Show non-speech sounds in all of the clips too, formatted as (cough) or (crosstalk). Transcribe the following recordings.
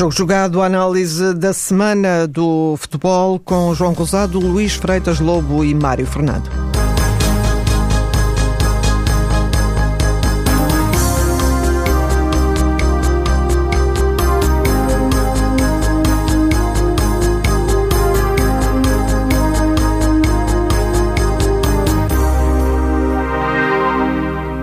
Jogo jogado, análise da semana do futebol com João Rosado, Luís Freitas Lobo e Mário Fernando.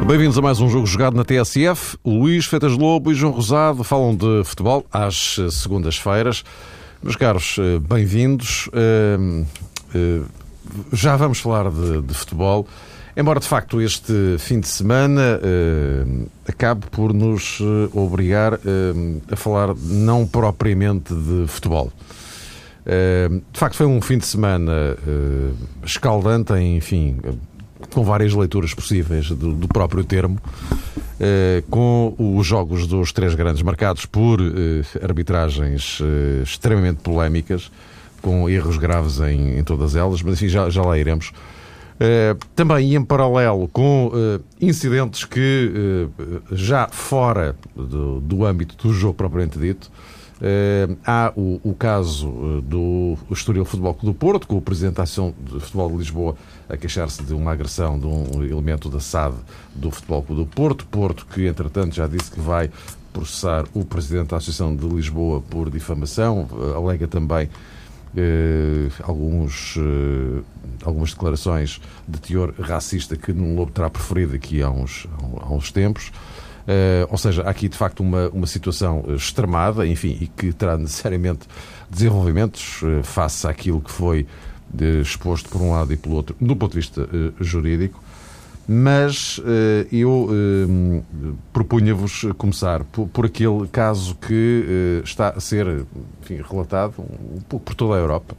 Bem-vindos a mais um jogo jogado na TSF. Luís Fetas Lobo e João Rosado falam de futebol às eh, segundas-feiras. Meus caros, eh, bem-vindos. Eh, já vamos falar de, de, futebol, embora de facto este fim de semana acabe por nos obrigar a falar não propriamente de futebol. De facto, foi um fim de semana escaldante, enfim, com várias leituras possíveis do, do próprio termo, eh, com os jogos dos três grandes marcados por eh, arbitragens eh, extremamente polémicas, com erros graves em, em, todas elas, mas enfim, já, já lá iremos. também em paralelo com incidentes que, já fora do, do âmbito do jogo propriamente dito, há o, o caso uh, do Estoril Futebol Clube do Porto, com o Presidente da Ação de Futebol de Lisboa a queixar-se de uma agressão de um elemento da SAD do Futebol Clube do Porto. Porto, que entretanto já disse que vai processar o Presidente da Associação de Lisboa por difamação, alega também alguns, algumas declarações de teor racista que Nuno Lobo terá preferido aqui há uns, há uns tempos. Uh, ou seja, há aqui de facto uma, uma situação extremada, enfim, e que terá necessariamente desenvolvimentos uh, face àquilo que foi exposto por um lado e pelo outro, do ponto de vista jurídico. Mas eu propunha-vos começar por, por, aquele caso que está a ser enfim, relatado um pouco por toda a Europa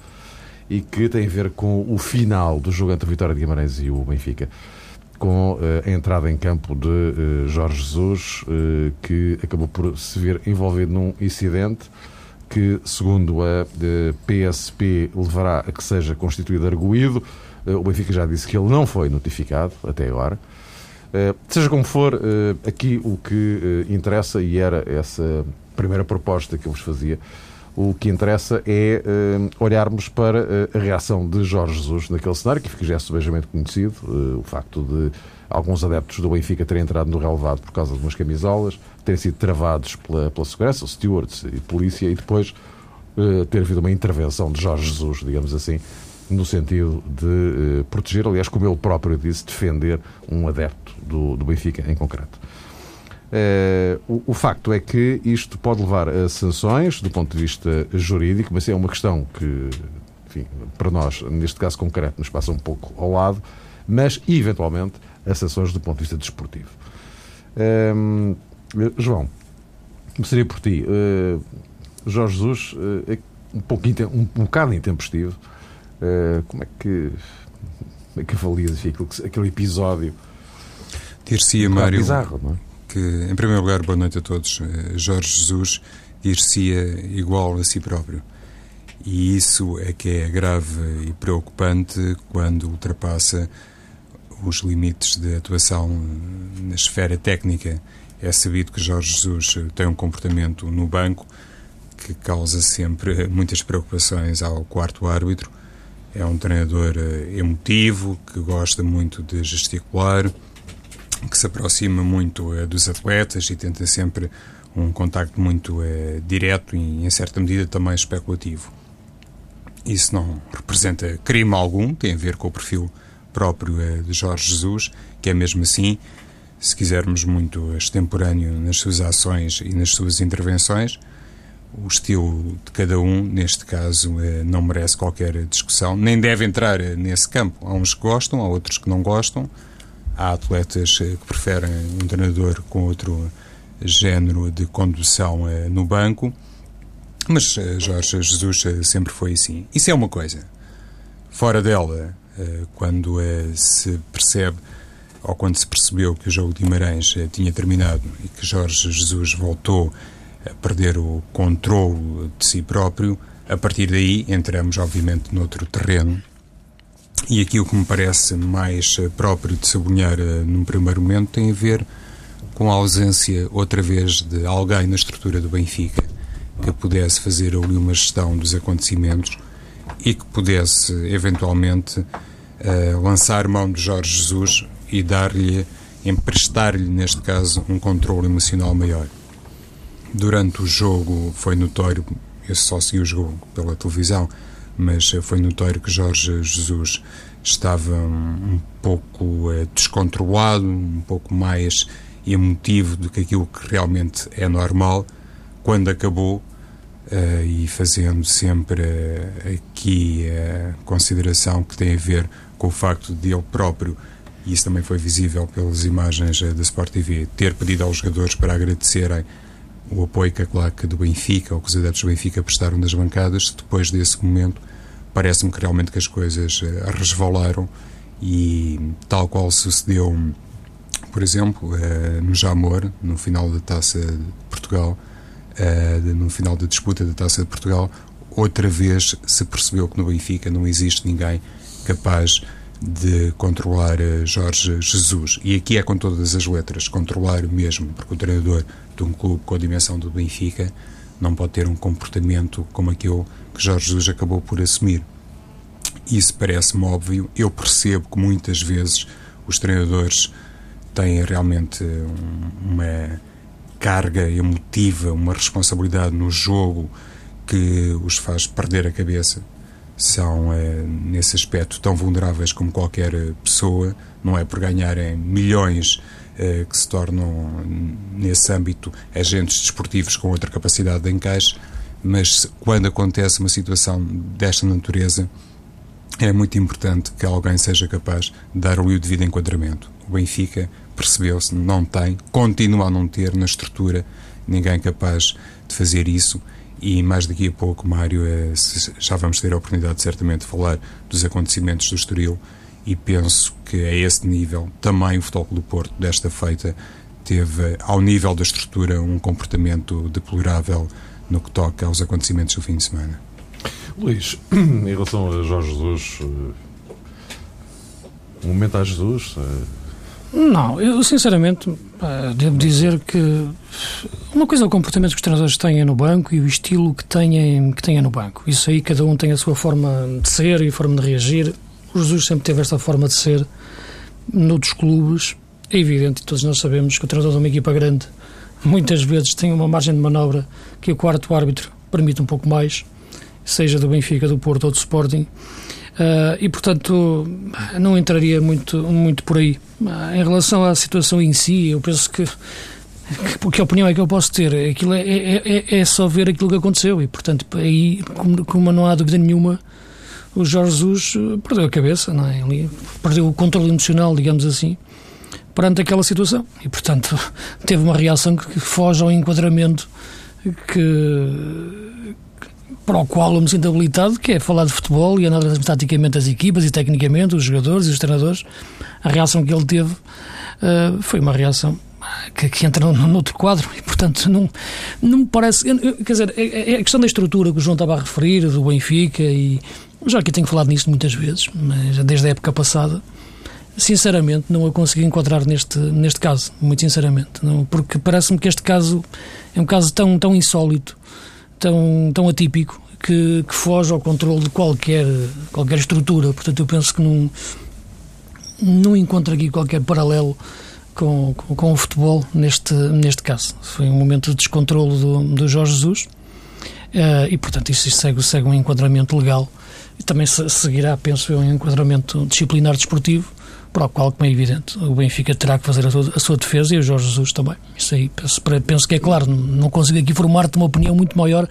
e que tem a ver com o final do jogo entre a Vitória de Guimarães e o Benfica com eh, a entrada em campo de eh, Jorge Jesus, eh, que acabou por se ver envolvido num incidente que, segundo a PSP, levará a que seja constituído arguído. O Benfica já disse que ele não foi notificado até agora. Seja como for, aqui o que interessa, e era essa primeira proposta que eu vos fazia, o que interessa é uh, olharmos para uh, a reação de Jorge Jesus naquele cenário, que já é subejamente conhecido, uh, o facto de alguns adeptos do Benfica terem entrado no relevado por causa de umas camisolas, terem sido travados pela, pela segurança, stewards e polícia, e depois ter havido uma intervenção de Jorge Jesus, digamos assim, no sentido de proteger, aliás, como ele próprio disse, defender um adepto do, do Benfica em concreto. Uh, o, o, facto é que isto pode levar a sanções do ponto de vista jurídico, mas é uma questão que, enfim, para nós, neste caso concreto, nos passa um pouco ao lado, mas eventualmente a sanções do ponto de vista desportivo. Uh, João, começaria por ti. Uh, Jorge Jesus é um, pouco, um, um bocado intempestivo. como é que como é que avalias aquele, aquele episódio? Dir-se-ia, um Mário. Bizarro, não é? Que, em primeiro lugar, boa noite a todos. Eh, Jorge Jesus dir-se-ia igual a si próprio. E isso é que é grave e preocupante quando ultrapassa os limites de atuação na esfera técnica. É sabido que Jorge Jesus tem um comportamento no banco que causa sempre muitas preocupações ao quarto árbitro. É um treinador eh, emotivo, que gosta muito de gesticular, que se aproxima muito é, dos atletas e tenta sempre um contacto muito é, direto e, em certa medida, também especulativo. Isso não representa crime algum, tem a ver com o perfil próprio é, de Jorge Jesus, que é mesmo assim, se quisermos, muito extemporâneo nas suas ações e nas suas intervenções. O estilo de cada um, neste caso, não merece qualquer discussão, nem deve entrar nesse campo. Há uns que gostam, há outros que não gostam Há atletas eh, que preferem um treinador com outro género de condução eh, no banco, mas eh, Jorge Jesus sempre foi assim. Isso é uma coisa. Fora dela, quando se percebe ou quando se percebeu que o jogo de Guimarães tinha terminado e que Jorge Jesus voltou a perder o controle de si próprio, a partir daí entramos, obviamente, noutro terreno e aqui o que me parece mais eh, próprio de sublinhar uh, num primeiro momento tem a ver com a ausência, outra vez, de alguém na estrutura do Benfica que pudesse fazer ali uma gestão dos acontecimentos e que pudesse, eventualmente, uh, lançar mão de Jorge Jesus e dar-lhe, emprestar-lhe, neste caso, um controle emocional maior. Durante o jogo foi notório, eu só segui o jogo pela televisão, mas foi notório que Jorge Jesus estava um, pouco uh, descontrolado, um pouco mais emotivo do que aquilo que realmente é normal. Quando acabou, uh, e fazendo sempre uh, aqui a consideração que tem a ver com o facto de ele próprio, e isso também foi visível pelas imagens da Sport TV, ter pedido aos jogadores para agradecerem o apoio que a claque do Benfica, ou que os adeptos do Benfica prestaram nas bancadas, depois desse momento parece-me que realmente que as coisas uh, resvalaram e tal qual sucedeu, por exemplo, uh, no Jamor, no final da Taça de Portugal, uh, no final da disputa da Taça de Portugal, outra vez se percebeu que no Benfica não existe ninguém capaz de controlar Jorge Jesus. E aqui é com todas as letras, controlar mesmo, porque o treinador de um clube com a dimensão do Benfica não pode ter um comportamento como aquele que Jorge Jesus acabou por assumir. Isso parece-me óbvio. Eu percebo que muitas vezes os treinadores têm realmente uma carga emotiva, uma responsabilidade no jogo que os faz perder a cabeça. São, é, nesse aspecto, tão vulneráveis como qualquer pessoa. Não é por ganharem milhões que se tornam, nesse âmbito, agentes desportivos com outra capacidade de encaixe, mas quando acontece uma situação desta natureza, é muito importante que alguém seja capaz de dar o devido enquadramento. O Benfica percebeu-se, não tem, continua a não ter na estrutura ninguém capaz de fazer isso. E mais daqui a pouco, Mário, é, já vamos ter a oportunidade certamente de falar dos acontecimentos do Estoril e penso que a esse nível também o Futebol do Porto, desta feita, teve, ao nível da estrutura, um comportamento deplorável no que toca aos acontecimentos do fim de semana. Luís, (clears throat) em relação a Jorge Jesus, eh, um momento a Jesus? Eh, Não, eu sinceramente devo dizer que uma coisa é o comportamento que os treinadores têm no banco e o estilo que têm, que têm no banco. Isso aí cada um tem a sua forma de ser e a forma de reagir. O Jesus sempre teve esta forma de ser noutros clubes. É evidente, todos nós sabemos que o treinador de uma equipa grande muitas vezes tem uma margem de manobra que o quarto árbitro permite um pouco mais seja do Benfica, do Porto ou do Sporting. Uh, e, portanto, não entraria muito, muito por aí. Uh, em relação à situação em si, eu penso que, que, que opinião é que eu posso ter? Aquilo é, é, é, é só ver aquilo que aconteceu e, portanto, aí, como, como não há dúvida nenhuma, o Jorge Jesus perdeu a cabeça, não é? Ele perdeu o controle emocional, digamos assim, perante aquela situação. E, portanto, (laughs) teve uma reação que foge ao enquadramento que para o qual eu me sinto habilitado, que é falar de futebol e analisar taticamente as equipas e tecnicamente os jogadores e os treinadores. A reação que ele teve uh, foi uma reação que, que entra no, outro quadro e, portanto, não, não me parece. Quer dizer, é, é, é, a questão da estrutura que o João estava a referir, do Benfica, e já eu tenho falado nisso muitas vezes, mas desde a época passada, sinceramente, não a consegui enquadrar neste, neste caso, muito sinceramente, não, porque parece-me que este caso é um caso tão, tão insólito tão, tão atípico que, que foge ao controle de qualquer, qualquer estrutura. Portanto, eu penso que não, não encontro aqui qualquer paralelo com, com, com, o futebol neste, neste caso. Foi um momento de descontrole do, do Jorge Jesus uh, e, portanto, isso segue, segue um enquadramento legal e também se, seguirá, penso eu, um enquadramento disciplinar desportivo para o qual, como é evidente, o Benfica terá que fazer a sua, a sua defesa e o Jorge Jesus também. Isso aí penso, penso que é claro. Não consigo aqui formar-te uma opinião muito maior.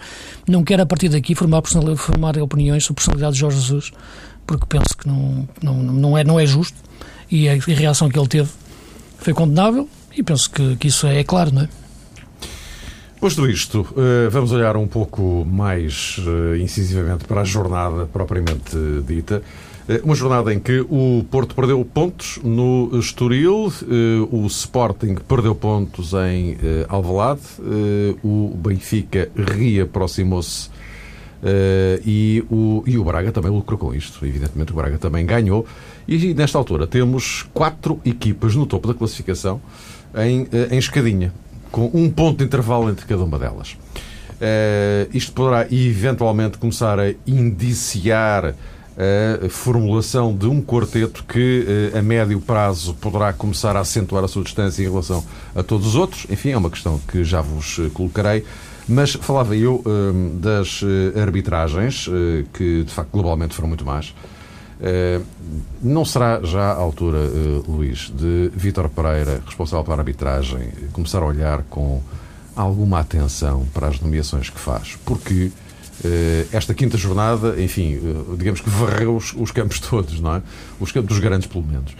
Não quero, a partir daqui, formar, formar opiniões sobre a personalidade de Jorge Jesus, porque penso que não, não, não, é, não é justo e a, a reação que ele teve foi condenável e penso que, que isso é, é claro, não é? Posto isto, eh, vamos olhar um pouco mais eh, incisivamente para a jornada propriamente dita. Eh, uma jornada em que o Porto perdeu pontos no Estoril, o Sporting perdeu pontos em Alvalade, o Benfica reaproximou-se e o, e o Braga também lucrou com isto. Evidentemente, o Braga também ganhou. E nesta altura temos quatro equipas no topo da classificação em, em escadinha, com um ponto de intervalo entre cada uma delas. Uh, isto poderá eventualmente começar a indiciar a formulação de um quarteto que uh, a médio prazo poderá começar a acentuar a sua distância em relação a todos os outros. Enfim, é uma questão que já vos colocarei. Mas falava eu das arbitragens, que de facto globalmente foram muito más. Não será já a altura, Luís, de Vítor Pereira, responsável pela arbitragem, começar a olhar com alguma atenção para as nomeações que faz, porque uh, esta quinta jornada, enfim, digamos que varreu os, os, campos (laughs) todos, não é? Os campos dos grandes, pelo menos.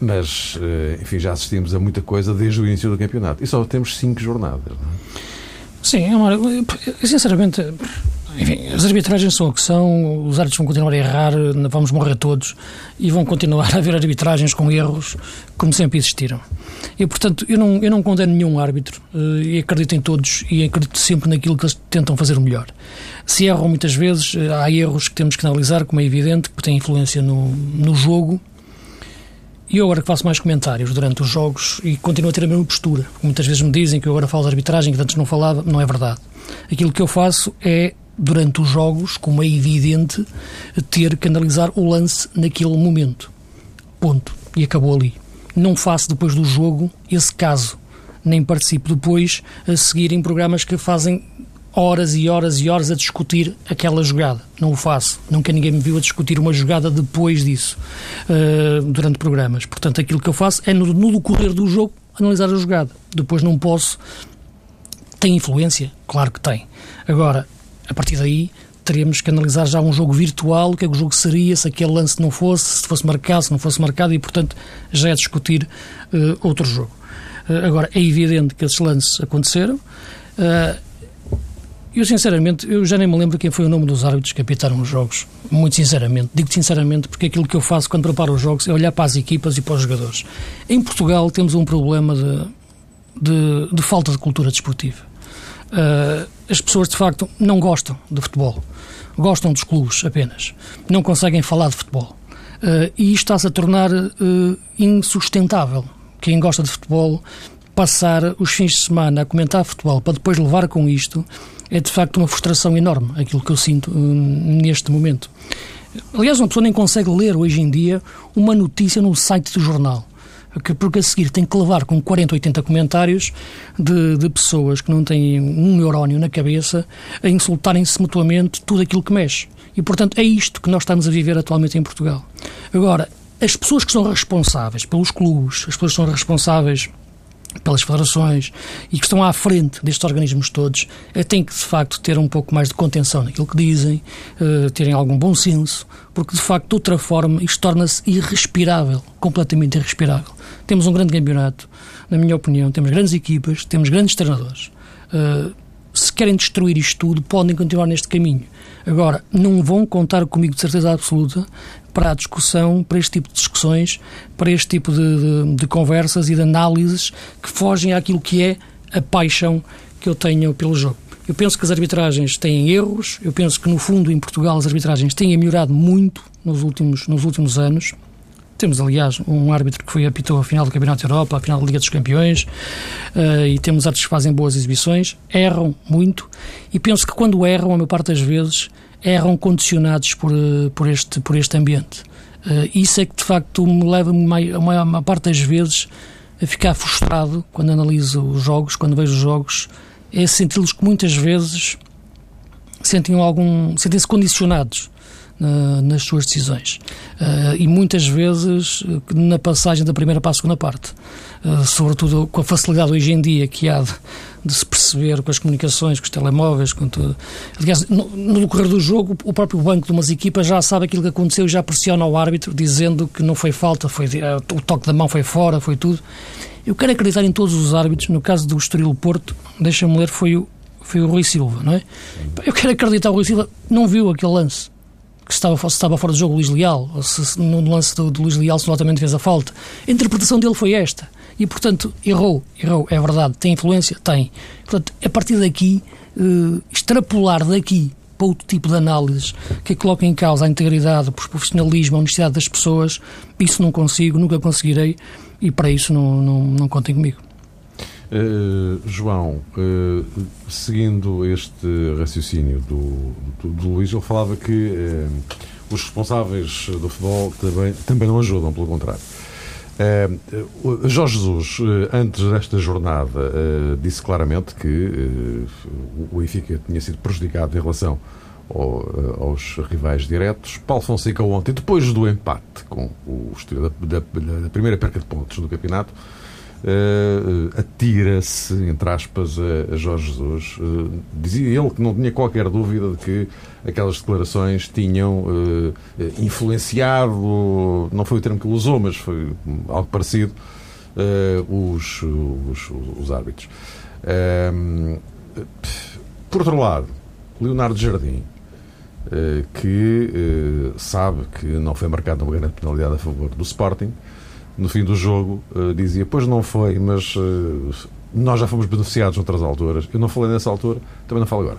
Mas, enfim, já assistimos a muita coisa desde o início do campeonato. E só temos cinco jornadas, não é? Sim, é sinceramente, enfim, as arbitragens são o que são, os árbitros vão continuar a errar, vamos morrer todos e vão continuar a haver arbitragens com erros como sempre existiram. E, portanto, eu não, eu não condeno nenhum árbitro uh, e acredito em todos e acredito sempre naquilo que eles tentam fazer o melhor. Se erram muitas vezes, uh, há erros que temos que analisar, como é evidente, que têm influência no, no jogo. E eu agora que faço mais comentários durante os jogos e continuo a ter a mesma postura. Muitas vezes me dizem que eu agora falo de arbitragem, que antes não falava, não é verdade. Aquilo que eu faço é durante os jogos, como é evidente, ter que analisar o lance naquele momento. Ponto. E acabou ali. Não faço depois do jogo esse caso. Nem participo depois a seguir em programas que fazem horas e horas e horas a discutir aquela jogada. Não o faço. Nunca ninguém me viu a discutir uma jogada depois disso, uh, durante programas. Portanto, aquilo que eu faço é, no, no decorrer do jogo, analisar a jogada. Depois não posso. Tem influência? Claro que tem. Agora, a partir daí teríamos que analisar já um jogo virtual, o que é que o jogo seria, se aquele lance não fosse, se fosse marcado, se não fosse marcado, e portanto já é discutir uh, outro jogo. Uh, agora, é evidente que esses lances aconteceram. Uh, eu, sinceramente, eu já nem me lembro quem foi o nome dos árbitros que apitaram os jogos. Muito sinceramente. Digo sinceramente porque aquilo que eu faço quando preparo os jogos é olhar para as equipas e para os jogadores. Em Portugal temos um problema de, de, de falta de cultura desportiva. Uh, as pessoas de facto não gostam de futebol, gostam dos clubes apenas, não conseguem falar de futebol. Uh, e isto está-se a tornar uh, insustentável. Quem gosta de futebol, passar os fins de semana a comentar futebol para depois levar com isto, é de facto uma frustração enorme, aquilo que eu sinto neste momento. Aliás, uma pessoa nem consegue ler hoje em dia uma notícia no site do jornal porque a seguir tem que levar com 40, 80 comentários de, de pessoas que não têm um neurónio na cabeça a insultarem-se mutuamente tudo aquilo que mexe. E, portanto, é isto que nós estamos a viver atualmente em Portugal. Agora, as pessoas que são responsáveis pelos clubes, as pessoas que são responsáveis pelas federações e que estão à frente destes organismos todos, é, têm que, de facto, ter um pouco mais de contenção naquilo que dizem, uh, terem algum bom senso, porque, de facto, de outra forma, isto torna-se irrespirável, completamente irrespirável. Temos um grande campeonato, na minha opinião, temos grandes equipas, temos grandes treinadores. Uh, se querem destruir isto tudo, podem continuar neste caminho. Agora, não vão contar comigo de certeza absoluta para a discussão, para este tipo de discussões, para este tipo de, de, de conversas e de análises que fogem àquilo que é a paixão que eu tenho pelo jogo. Eu penso que as arbitragens têm erros, eu penso que, no fundo, em Portugal, as arbitragens têm melhorado muito nos últimos, nos últimos anos. Temos, aliás, um árbitro que foi apitou a final do Campeonato da Europa, a final da Liga dos Campeões, uh, e temos árbitros que fazem boas exibições, erram muito, e penso que quando erram, a maior parte das vezes, erram condicionados por, eh, por, este, por este ambiente. Uh, isso é que, de facto, me leva a maior, parte das vezes a ficar frustrado quando analiso os jogos, quando vejo os jogos, é senti-los que muitas vezes sentem algum, sentem-se condicionados uh, nas suas decisões. Uh, e muitas vezes na passagem da primeira para a segunda parte. Sobretudo com a facilidade hoje em dia que há de, de, se perceber com as comunicações, com os telemóveis, com tudo. Aliás, no, no decorrer do jogo, o próprio banco de umas equipas já sabe aquilo que aconteceu e já pressiona o árbitro, dizendo que não foi falta, foi, o toque da mão foi fora, foi tudo. Eu quero acreditar em todos os árbitros. No caso do Estoril Porto, deixa-me ler, foi o, foi o Rui Silva, não é? Eu quero acreditar o Rui Silva não viu aquele lance que estava, se estava fora do jogo o Luís Leal, ou se, se no lance do, do Luís Leal se notamente fez a falta. A interpretação dele foi esta. E, portanto, errou, errou, é verdade. Tem influência? Tem. Portanto, a partir daqui, uh, extrapolar daqui para outro tipo de análises que coloquem em causa a integridade, o profissionalismo, a honestidade das pessoas, isso não consigo, nunca conseguirei e para isso não, não, não contem comigo. Uh, João, uh, seguindo este raciocínio do, do, do, Luís, ele falava que uh, os responsáveis do futebol também, também não ajudam, pelo contrário. Jorge Jesus, antes desta jornada, disse claramente que o Benfica tinha sido prejudicado em relação ao, aos rivais diretos. Paulo Fonseca ontem, depois do empate com o da, da, da primeira perca de pontos do campeonato, Uh, atira-se, entre aspas, a, a Jorge Jesus. Uh, dizia ele que não tinha qualquer dúvida de que aquelas declarações tinham uh, influenciado, não foi o termo que ele usou, mas foi algo parecido, os, os, os, árbitros. por outro lado, Leonardo Jardim, que sabe que não foi marcado uma grande penalidade a favor do Sporting, no fim do jogo, uh, dizia: Pois não foi, mas uh, nós já fomos beneficiados noutras alturas. Eu não falei nessa altura, também não falo agora.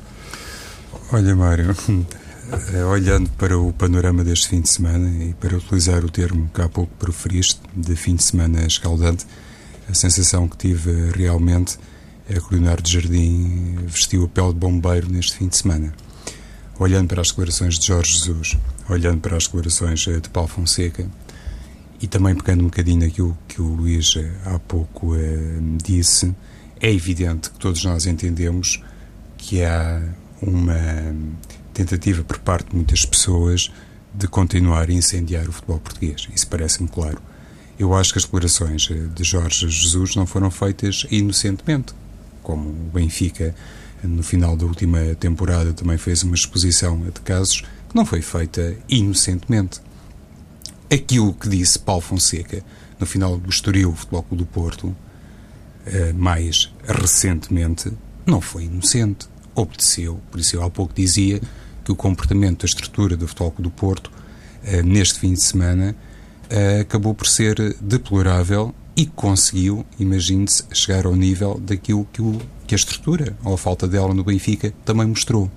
Olha, Mário, (laughs) eh, olhando para o panorama deste fim de semana e para utilizar o termo que há pouco proferiste, de fim de semana escaldante, a sensação que tive realmente é que o Leonardo Jardim vestiu a pele de bombeiro neste fim de semana. Olhando para as declarações de Jorge Jesus, olhando para as declarações de Paulo Fonseca, e também pegando um bocadinho naquilo que o Luís eh, há pouco eh, disse, é evidente que todos nós entendemos que há uma tentativa por parte de muitas pessoas de continuar a incendiar o futebol português. Isso parece-me claro. Eu acho que as declarações eh, de Jorge Jesus não foram feitas inocentemente, como o Benfica, no final da última temporada, também fez uma exposição de casos que não foi feita inocentemente aquilo que disse Paulo Fonseca no final do Estoril Futebol Clube do Porto, eh, mais recentemente, não foi inocente. Obedeceu. Por isso eu há pouco dizia que o comportamento, a estrutura do Futebol Clube do Porto, eh, neste fim de semana, eh, acabou por ser deplorável e conseguiu, imagine-se, chegar ao nível daquilo que, o, que a estrutura, ou a falta dela no Benfica, também mostrou.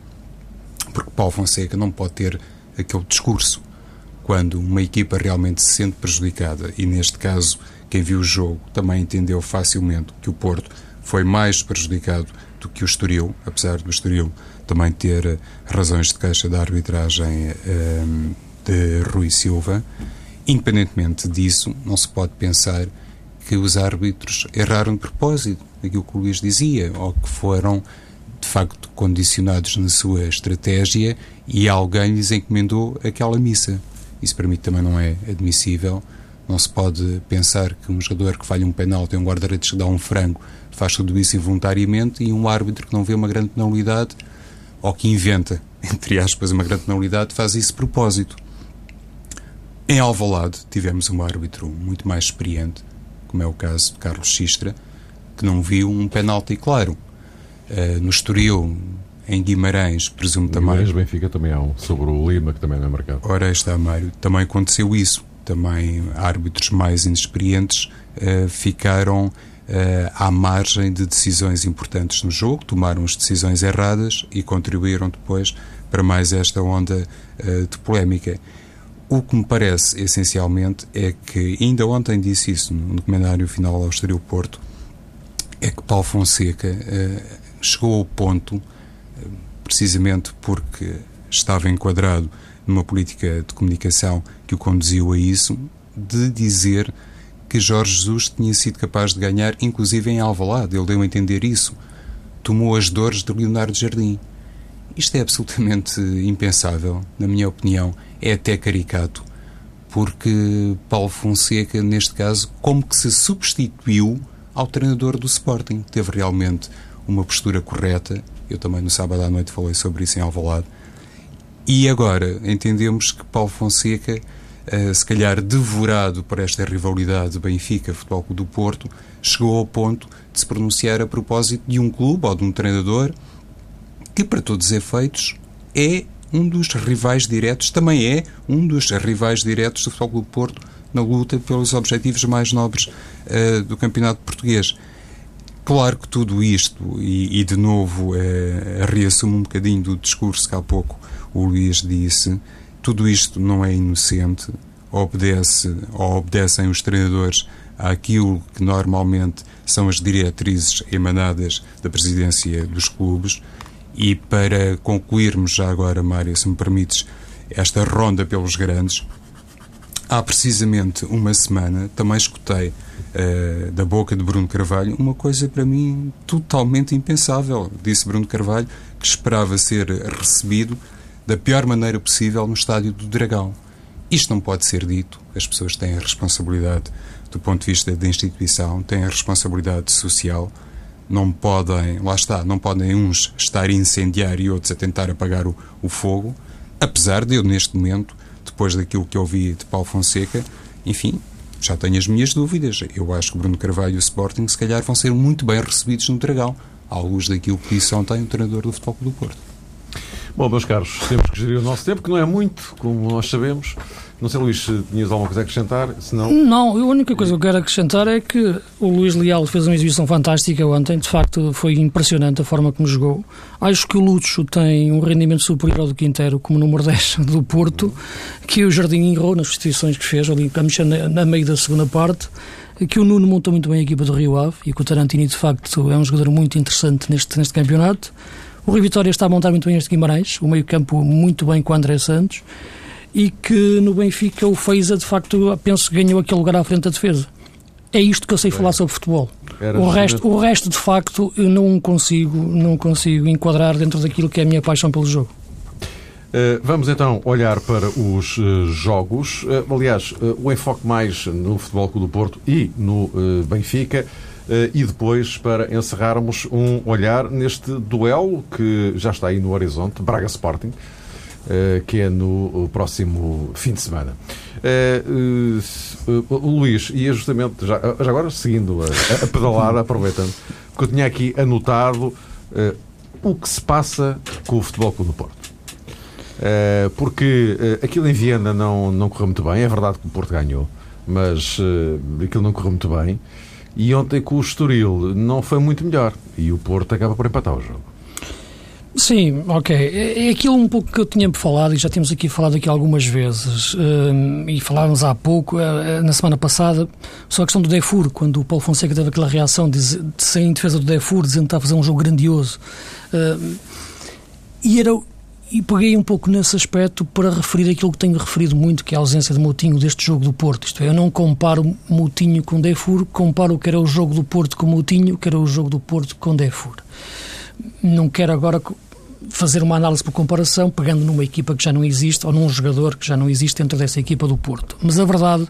Porque Paulo Fonseca não pode ter aquele discurso quando uma equipa realmente se sente prejudicada, e neste caso quem viu o jogo também entendeu facilmente que o Porto foi mais prejudicado do que o Estoril, apesar do Estoril também ter eh, razões de queixa da arbitragem um, ehm, de Rui Silva. Independentemente disso, não se pode pensar que os árbitros erraram de propósito, aquilo que o Luís dizia, ou que foram de facto condicionados na sua estratégia e alguém lhes encomendou aquela missa. Isso para mim também não é admissível. Não se pode pensar que um jogador que falha um penalti, um guarda-redes que dá um frango, faz tudo isso involuntariamente e um árbitro que não vê uma grande penalidade ou que inventa, (laughs) entre aspas, uma grande penalidade, faz isso de propósito. Em Alvalade tivemos um árbitro muito mais experiente, como é o caso de Carlos Xistra, que não viu um penalti claro. Uh, no Estoril em Guimarães, presumo também. Guimarães Benfica também há um, sobre o Lima, que também não é marcado. Ora, está, Mário, também aconteceu isso. Também árbitros mais inexperientes uh, ficaram uh, à margem de decisões importantes no jogo, tomaram as decisões erradas e contribuíram depois para mais esta onda uh, de polémica. O que me parece, essencialmente, é que, ainda ontem disse isso no documentário final ao Estoril Porto, é que Paulo Fonseca chegou ao ponto precisamente porque estava enquadrado numa política de comunicação que o conduziu a isso, de dizer que Jorge Jesus tinha sido capaz de ganhar, inclusive em Alvalade. Ele deu a entender isso. Tomou as dores de Leonardo Jardim. Isto é absolutamente (laughs) impensável, na minha opinião. É até caricato, porque Paulo Fonseca, neste caso, como que se substituiu ao treinador do Sporting. Teve realmente uma postura correta eu também no sábado à noite falei sobre isso em Alvalade. E agora entendemos que Paulo Fonseca, uh, se calhar devorado por esta rivalidade Benfica-Futebol Clube do Porto, chegou ao ponto de se pronunciar a propósito de um clube ou de um treinador que, para todos os efeitos, é um dos rivais diretos, também é um dos rivais diretos do Futebol Clube do Porto na luta pelos objetivos mais nobres uh, do campeonato português. Claro que tudo isto, e, e de novo é, reassumo um bocadinho do discurso que há pouco o Luís disse, tudo isto não é inocente, obedece ou obedecem os treinadores àquilo que normalmente são as diretrizes emanadas da presidência dos clubes. E para concluirmos já agora, Mário, se me permites, esta ronda pelos grandes, há precisamente uma semana também escutei uh, da boca de Bruno Carvalho uma coisa para mim totalmente impensável. Disse Bruno Carvalho que esperava ser recebido da pior maneira possível no estádio do Dragão. Isto não pode ser dito. As pessoas têm a responsabilidade do ponto de vista da instituição, têm a responsabilidade social. Não podem, lá está, não podem uns estar a incendiar e outros a tentar apagar o, o fogo. Apesar de eu, neste momento, depois daquilo que ouvi de Paulo Fonseca, enfim, já tenho as minhas dúvidas. Eu acho que Bruno Carvalho e o Sporting, se calhar, vão ser muito bem recebidos no Dragão, à luz daquilo que disse ontem o treinador do Futebol do Porto. Bom, meus caros, temos que gerir o nosso tempo, que não é muito, como nós sabemos. Não sei, Luís, se tinhas alguma coisa a acrescentar, senão... Não, a única coisa que eu quero acrescentar é que o Luís Leal fez uma exibição fantástica ontem, de facto foi impressionante a forma como jogou. Acho que o Lúcio tem um rendimento superior ao do Quintero, como número (laughs) 10 do Porto, que o Jardim errou nas substituições que fez, ali a mexer na, na meio da segunda parte, que o Nuno montou muito bem a equipa do Rio Ave e que o Tarantini, de facto, é um jogador muito interessante neste, neste campeonato. O Rio Vitória está a montar muito bem este Guimarães, o meio-campo muito bem com o André Santos, e que no Benfica o Feiza, de facto, penso que ganhou aquele lugar à frente da defesa. É isto que eu sei falar sobre futebol. o resto, o resto, de facto, eu não consigo, não consigo enquadrar dentro daquilo que é a minha paixão pelo jogo. Uh, vamos então olhar para os uh, jogos. Uh, aliás, o enfoque mais no Futebol Clube do Porto e no Benfica. E depois, para encerrarmos, um olhar neste duelo que já está aí no horizonte, Braga Sporting, que é no próximo fim de semana. o Luís, e é justamente, já, agora seguindo a, a pedalada, aproveitando, porque eu tinha aqui anotado o que se passa com o Futebol Clube do Porto. Porque aquilo em Viena não, não correu muito bem. É verdade que o Porto ganhou, mas aquilo não correu muito bem. E ontem com o Estoril não foi muito melhor. E o Porto acaba por empatar o jogo. Sim, ok. É, é aquilo um pouco que eu tinha falado e já temos aqui falado aqui algumas vezes e falávamos há pouco, na semana passada, só a questão do Defur, quando o Paulo Fonseca teve aquela reação de, de sem defesa do Defur, dizendo que está a fazer um jogo grandioso. e era e peguei um pouco nesse aspecto para referir aquilo que tenho referido muito, que é a ausência de Moutinho deste jogo do Porto. Isto é, eu não comparo Moutinho com Defur, comparo o que era o jogo do Porto com Moutinho, que era o jogo do Porto com Defur. Não quero agora fazer uma análise por comparação, pegando numa equipa que já não existe ou num jogador que já não existe dentro dessa equipa do Porto. Mas a verdade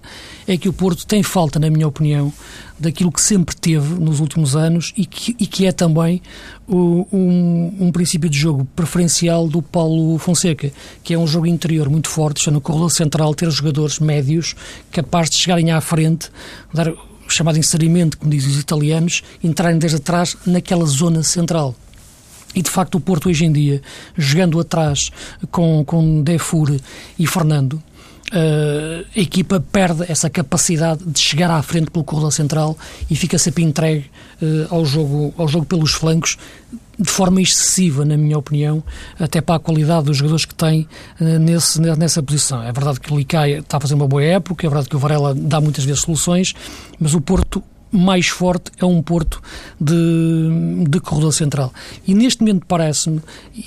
é que o Porto tem falta, na minha opinião, daquilo que sempre teve nos últimos anos e que, e que é também o, um, um, princípio de jogo preferencial do Paulo Fonseca, que é um jogo interior muito forte, está no corredor central, ter jogadores médios capazes de chegarem à frente, dar chamado inserimento, como dizem os italianos, entrarem desde atrás naquela zona central. E de facto o Porto hoje em dia, jogando atrás com, com Defur e Fernando, Uh, a equipa perde essa capacidade de chegar à frente pelo corredor central e fica sempre entregue uh, ao, jogo, ao jogo pelos flancos de forma excessiva, na minha opinião, até para a qualidade dos jogadores que tem uh, nesse, nessa posição. É verdade que o Licai está a fazer uma boa época, é verdade que o Varela dá muitas vezes soluções, mas o Porto mais forte é um Porto de, de corredor central. E neste momento parece-me,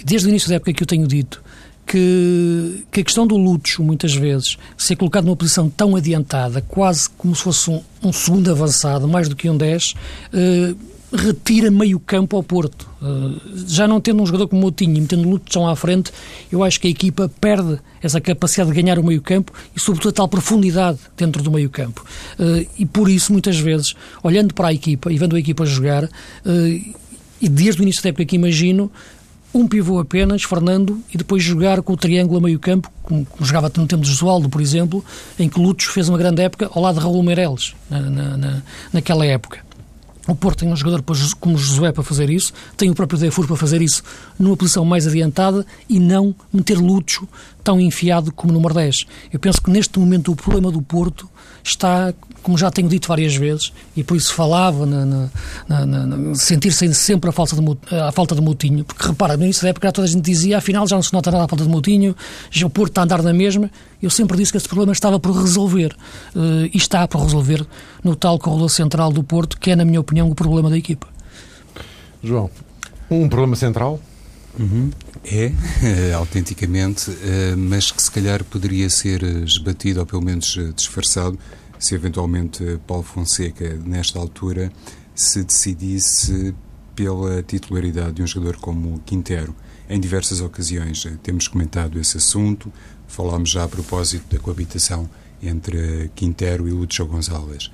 desde o início da época que eu tenho dito, que, que, a questão do Lúcio, muitas vezes, ser colocado numa posição tão adiantada, quase como se fosse um, um segundo avançado, mais do que um 10, eh, retira meio campo ao Porto. Uh, já não tendo um jogador como Moutinho e metendo Lúcio à frente, eu acho que a equipa perde essa capacidade de ganhar o meio campo e, sobretudo, a tal profundidade dentro do meio campo. Uh, e por isso, muitas vezes, olhando para a equipa e vendo a equipa jogar, uh, e desde o início da época que imagino, um pivô apenas, Fernando, e depois jogar com o triângulo a meio campo, como, como jogava no tempo de Josualdo, por exemplo, em que Lúcio fez uma grande época ao lado de Raul Meireles, na, na, na, naquela época. O Porto tem um jogador como Josué para fazer isso, tem o próprio Defur para fazer isso numa posição mais adiantada e não meter Lúcio tão enfiado como número 10. Eu penso que neste momento o problema do Porto está, como já tenho dito várias vezes, e por isso falava na, na, na, na sentir-se sempre a falta, de, a falta de Moutinho, porque repara, no início da época toda a gente dizia, afinal já não se nota nada a falta de Moutinho, já o Porto está a andar na mesma, eu sempre disse que esse problema estava por resolver, uh, e está por resolver no tal corredor central do Porto, que é, na minha opinião, o problema da equipa. João, um problema central? Uhum. É, é, autenticamente, é, mas que se calhar poderia ser esbatido ou pelo menos disfarçado se eventualmente Paulo Fonseca, nesta altura, se decidisse pela titularidade de um jogador como Quintero. Em diversas ocasiões temos comentado esse assunto, falámos já a propósito da coabitação entre Quintero e Lúcio Gonzalez.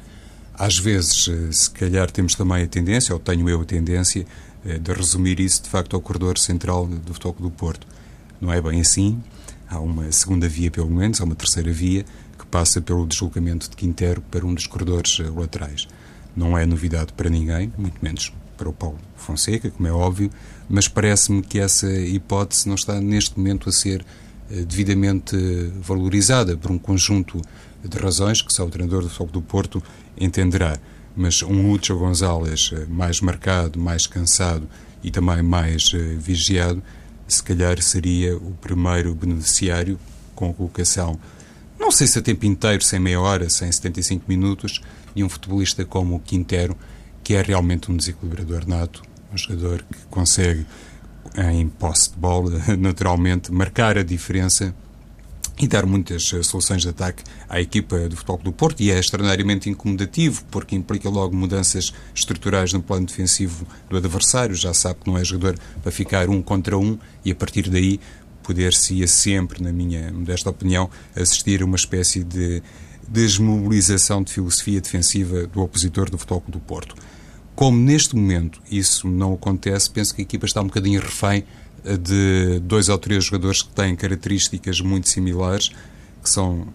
Às vezes, se calhar, temos também a tendência, ou tenho eu a tendência, eh, de resumir isso de facto ao corredor central do Futebol do Porto. Não é bem assim. Há uma segunda via, pelo menos, há uma terceira via, passa pelo deslocamento de Quintero para um dos corredores eh, laterais. Não é novidade para ninguém, muito menos para o Paulo Fonseca, como é óbvio, mas parece-me que essa hipótese não está neste momento a ser eh, devidamente valorizada por um conjunto de razões que só o treinador do Futebol do Porto entenderá mas um Lúcio Gonzalez eh, mais marcado, mais cansado e também mais vigiado, se calhar seria o primeiro beneficiário com a colocação, não sei se a tempo inteiro, sem meia hora, sem 75 minutos, de um futebolista como o Quintero, que é realmente um desequilibrador nato, um jogador que consegue, em posse de bola, (laughs) naturalmente, marcar a diferença e dar muitas eh, soluções de ataque à equipa do Futebol do Porto. E é extraordinariamente incomodativo porque implica logo mudanças estruturais no plano defensivo do adversário, já sabe que não é jogador para ficar um contra um e a partir daí poder-se-ia sempre, na minha modesta opinião, assistir a uma espécie de desmobilização de filosofia defensiva do opositor do Futebol do Porto. Como neste momento isso não acontece, penso que a equipa está um bocadinho refém de dois ou três jogadores que têm características muito similares, que são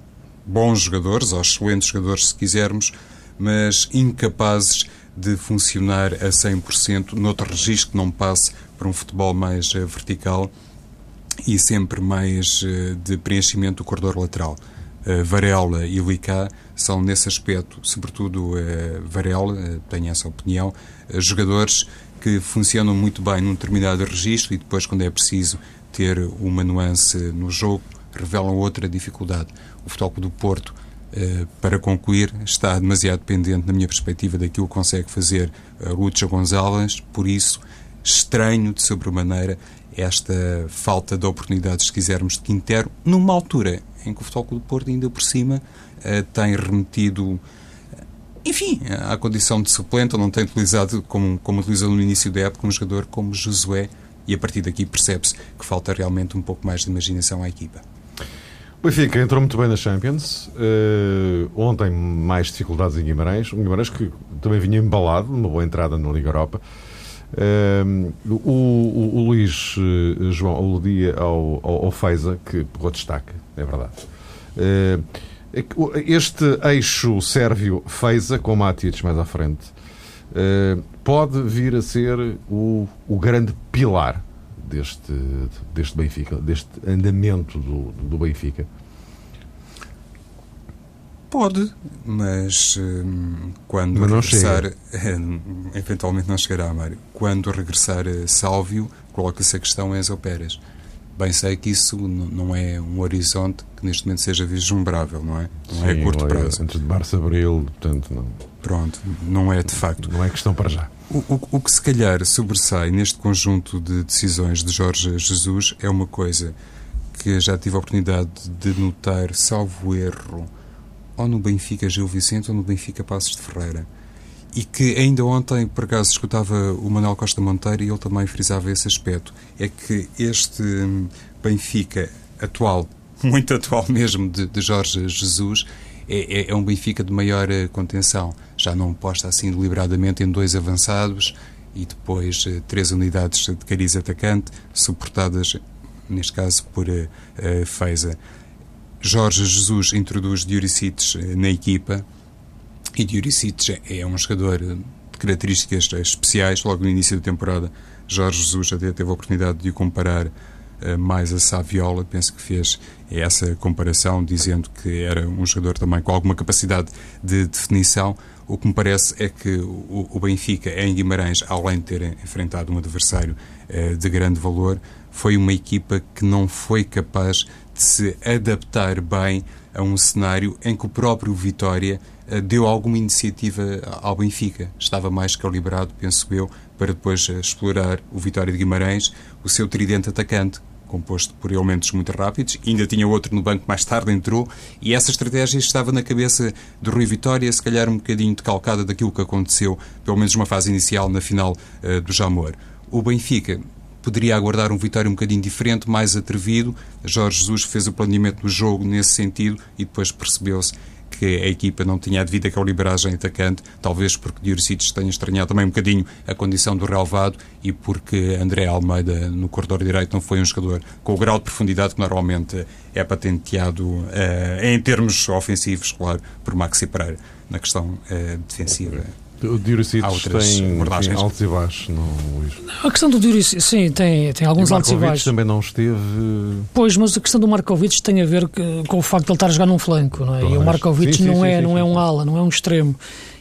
bons jogadores, ou excelentes jogadores, se quisermos, mas incapazes de funcionar a 100% noutro registro que não passe por um futebol mais uh, vertical e sempre mais uh, de preenchimento do corredor lateral. Uh, Varela e Licá são, nesse aspecto, sobretudo Varela, tenho essa opinião, jogadores que funcionam muito bem num determinado registro e depois, quando é preciso ter uma nuance no jogo, revelam outra dificuldade. O Futebol do Porto, eh, para concluir, está demasiado dependente, na minha perspectiva, daquilo que consegue fazer Lúcio Gonzalez, por isso, estranho de sobremaneira esta falta de oportunidades, se quisermos, de Quintero, numa altura em que o Futebol do Porto, ainda por cima, eh, tem remetido enfim, à condição de suplente, ou não tem utilizado, como, como utilizou no início da época, um jogador como Josué, e a partir daqui percebe-se que falta realmente um pouco mais de imaginação à equipa. O Benfica entrou muito bem na Champions. Uh, ontem, mais dificuldades em Guimarães. Um Guimarães que também vinha embalado, numa boa entrada na Liga Europa. Uh, o, o, Luís uh, João aludia ao, ao, ao que pegou destaque, é verdade. Uh, este eixo sérvio Feiza, com Matic mais à frente, eh, pode vir a ser o, o grande pilar deste, deste Benfica, deste andamento do, do Benfica? Pode, mas hum, quando mas regressar, (laughs) hum, eventualmente não chegará, Mário. Quando regressar Sálvio, coloca-se a questão Enzo Pérez. Bem sei que isso não é um horizonte que neste momento seja vislumbrável, não é? Não Sim, é a curto é prazo. Antes de março, abril, portanto, não. Pronto, não é de facto. Não é questão para já. O, o, o que se calhar sobressai neste conjunto de decisões de Jorge Jesus é uma coisa que já tive a oportunidade de notar, salvo erro, ou no Benfica Gil Vicente ou no Benfica Passos de Ferreira e que ainda ontem, por acaso, escutava o Manuel Costa Monteiro e ele também frisava esse aspecto. É que este hum, Benfica atual, (laughs) muito atual mesmo, de, de Jorge Jesus, é, é, é, um Benfica de maior eh, contenção. Já não posta assim deliberadamente em dois avançados e depois eh, três unidades de cariz atacante, suportadas, neste caso, por uh, Feiza. Jorge Jesus introduz Dioricites na equipa, e Dioricic é um jogador de características especiais. Logo no início da temporada, Jorge Jesus até teve a oportunidade de o comparar eh, mais a Saviola, penso que fez essa comparação, dizendo que era um jogador também com alguma capacidade de definição. O que me parece é que o Benfica, em Guimarães, além de ter enfrentado um adversário eh, de grande valor, foi uma equipa que não foi capaz de se adaptar bem a um cenário em que o próprio Vitória eh, deu alguma iniciativa ao Benfica. Estava mais calibrado, penso eu, para depois explorar o Vitória de Guimarães, o seu tridente atacante, composto por elementos muito rápidos. Ainda tinha outro no banco mais tarde, entrou, e essa estratégia estava na cabeça do Rui Vitória, se calhar um bocadinho decalcada daquilo que aconteceu, pelo menos numa fase inicial, na final uh, do Jamor. O Benfica poderia aguardar um Vitória um bocadinho diferente, mais atrevido. Jorge Jesus fez o planeamento do jogo nesse sentido e depois percebeu-se que a equipa não tinha a devida calibragem atacante, talvez porque Dioricides tenha estranhado também um bocadinho a condição do relevado e porque André Almeida no corredor direito não foi um jogador com o grau de profundidade que normalmente é patenteado uh, em termos ofensivos, claro, por Maxi Pereira na questão uh, defensiva. O Diuricides tem, tem altos e baixos, não, Luís? A questão do Diuricides, sim, tem, tem alguns altos e baixos. também não esteve... Pois, mas a questão do Markovic tem a ver com o facto de ele estar a jogar num flanco, não é? Pois. E o Markovic sim, não, sim, é, sim, não é um ala, não é um extremo.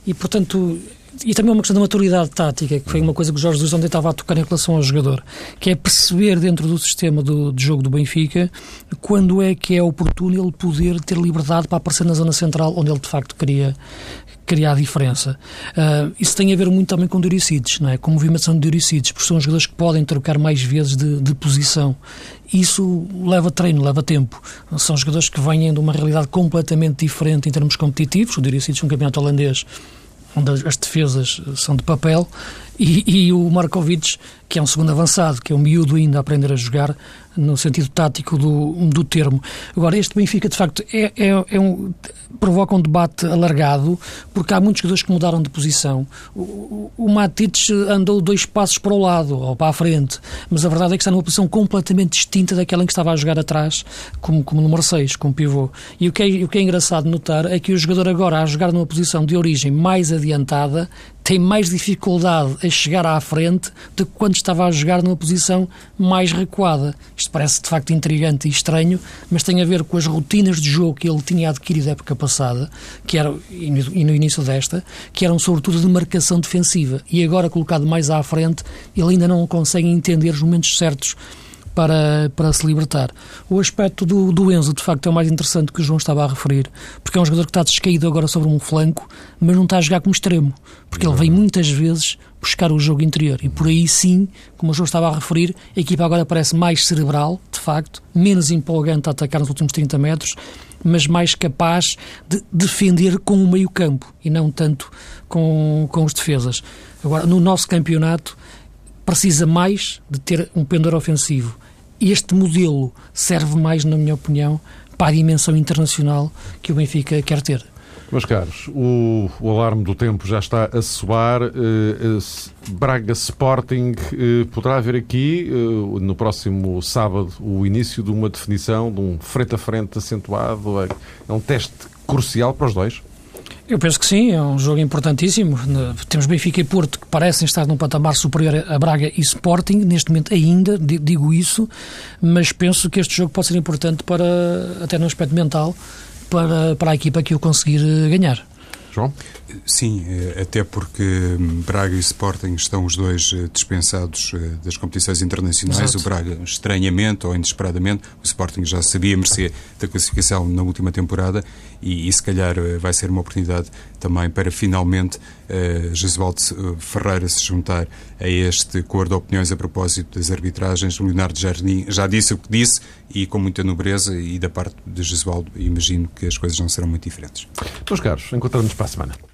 E, portanto, e também uma questão da maturidade tática, que foi uma coisa que o Jorge Jesus ontem estava a tocar em relação ao jogador, que é perceber dentro do sistema do, de jogo do Benfica quando é que é oportuno ele poder ter liberdade para aparecer na zona central, onde ele de facto queria, criar a diferença. Uh, isso tem a ver muito também com Dioricides, não é? com movimentação de Dioricides, porque são jogadores que podem trocar mais vezes de, de, posição. Isso leva treino, leva tempo. São jogadores que vêm de uma realidade completamente diferente em termos competitivos. O Dioricides, um campeonato holandês, onde as defesas são de papel, e, e, o Markovic, que é um segundo avançado, que é um miúdo ainda a aprender a jogar, no sentido tático do, do termo. Agora, este Benfica, de facto, é, é, é um, provoca um debate alargado, porque há muitos jogadores que mudaram de posição. O, o Matic andou dois passos para o lado, ou para a frente, mas a verdade é que está numa posição completamente distinta daquela em que estava a jogar atrás, como, como número 6, como pivô. E o que, é, o que é engraçado notar é que o jogador agora, a jogar numa posição de origem mais adiantada, tem mais dificuldade a chegar à frente do que quando estava a jogar numa posição mais recuada. Isto parece de facto intrigante e estranho, mas tem a ver com as rotinas de jogo que ele tinha adquirido época passada, que era, e no início desta, que eram sobretudo de marcação defensiva. E agora, colocado mais à frente, ele ainda não consegue entender os momentos certos para, para se libertar. O aspecto do, do Enzo, de facto, é o mais interessante que o João estava a referir, porque é um jogador que está descaído agora sobre um flanco, mas não está a jogar como extremo, porque ele vem muitas vezes buscar o jogo interior. E por aí sim, como o João estava a referir, a equipa agora parece mais cerebral, de facto, menos empolgante a atacar nos últimos 30 metros, mas mais capaz de defender com o meio-campo e não tanto com, com os defesas. Agora, no nosso campeonato, precisa mais de ter um pendor ofensivo este modelo serve mais, na minha opinião, para a dimensão internacional que o Benfica quer ter. Meus caros, o, o alarme do tempo já está a soar. Uh, uh, Braga Sporting uh, poderá haver aqui, no próximo sábado, o início de uma definição, de um frente a frente acentuado. É, é um teste crucial para os dois. Eu penso que sim, é um jogo importantíssimo. Temos Benfica e Porto que parecem estar num patamar superior a Braga e Sporting, neste momento ainda, digo isso, mas penso que este jogo pode ser importante para, até no aspecto mental, para, para a equipa que o conseguir eh, ganhar. João? Sim, eh, até porque hum, Braga e Sporting estão os dois eh, dispensados das competições internacionais. Exato. O Braga, estranhamente ou inesperadamente, o Sporting já sabia merecer da classificação na última temporada e, e se calhar vai ser uma oportunidade também para finalmente uh, Jesualdo Ferreira se juntar a este cor de opiniões a propósito das arbitragens. O Leonardo Jardim já disse o que disse e com muita nobreza e da parte de Jesualdo imagino que as coisas não serão muito diferentes. Meus caros, encontramos para a semana.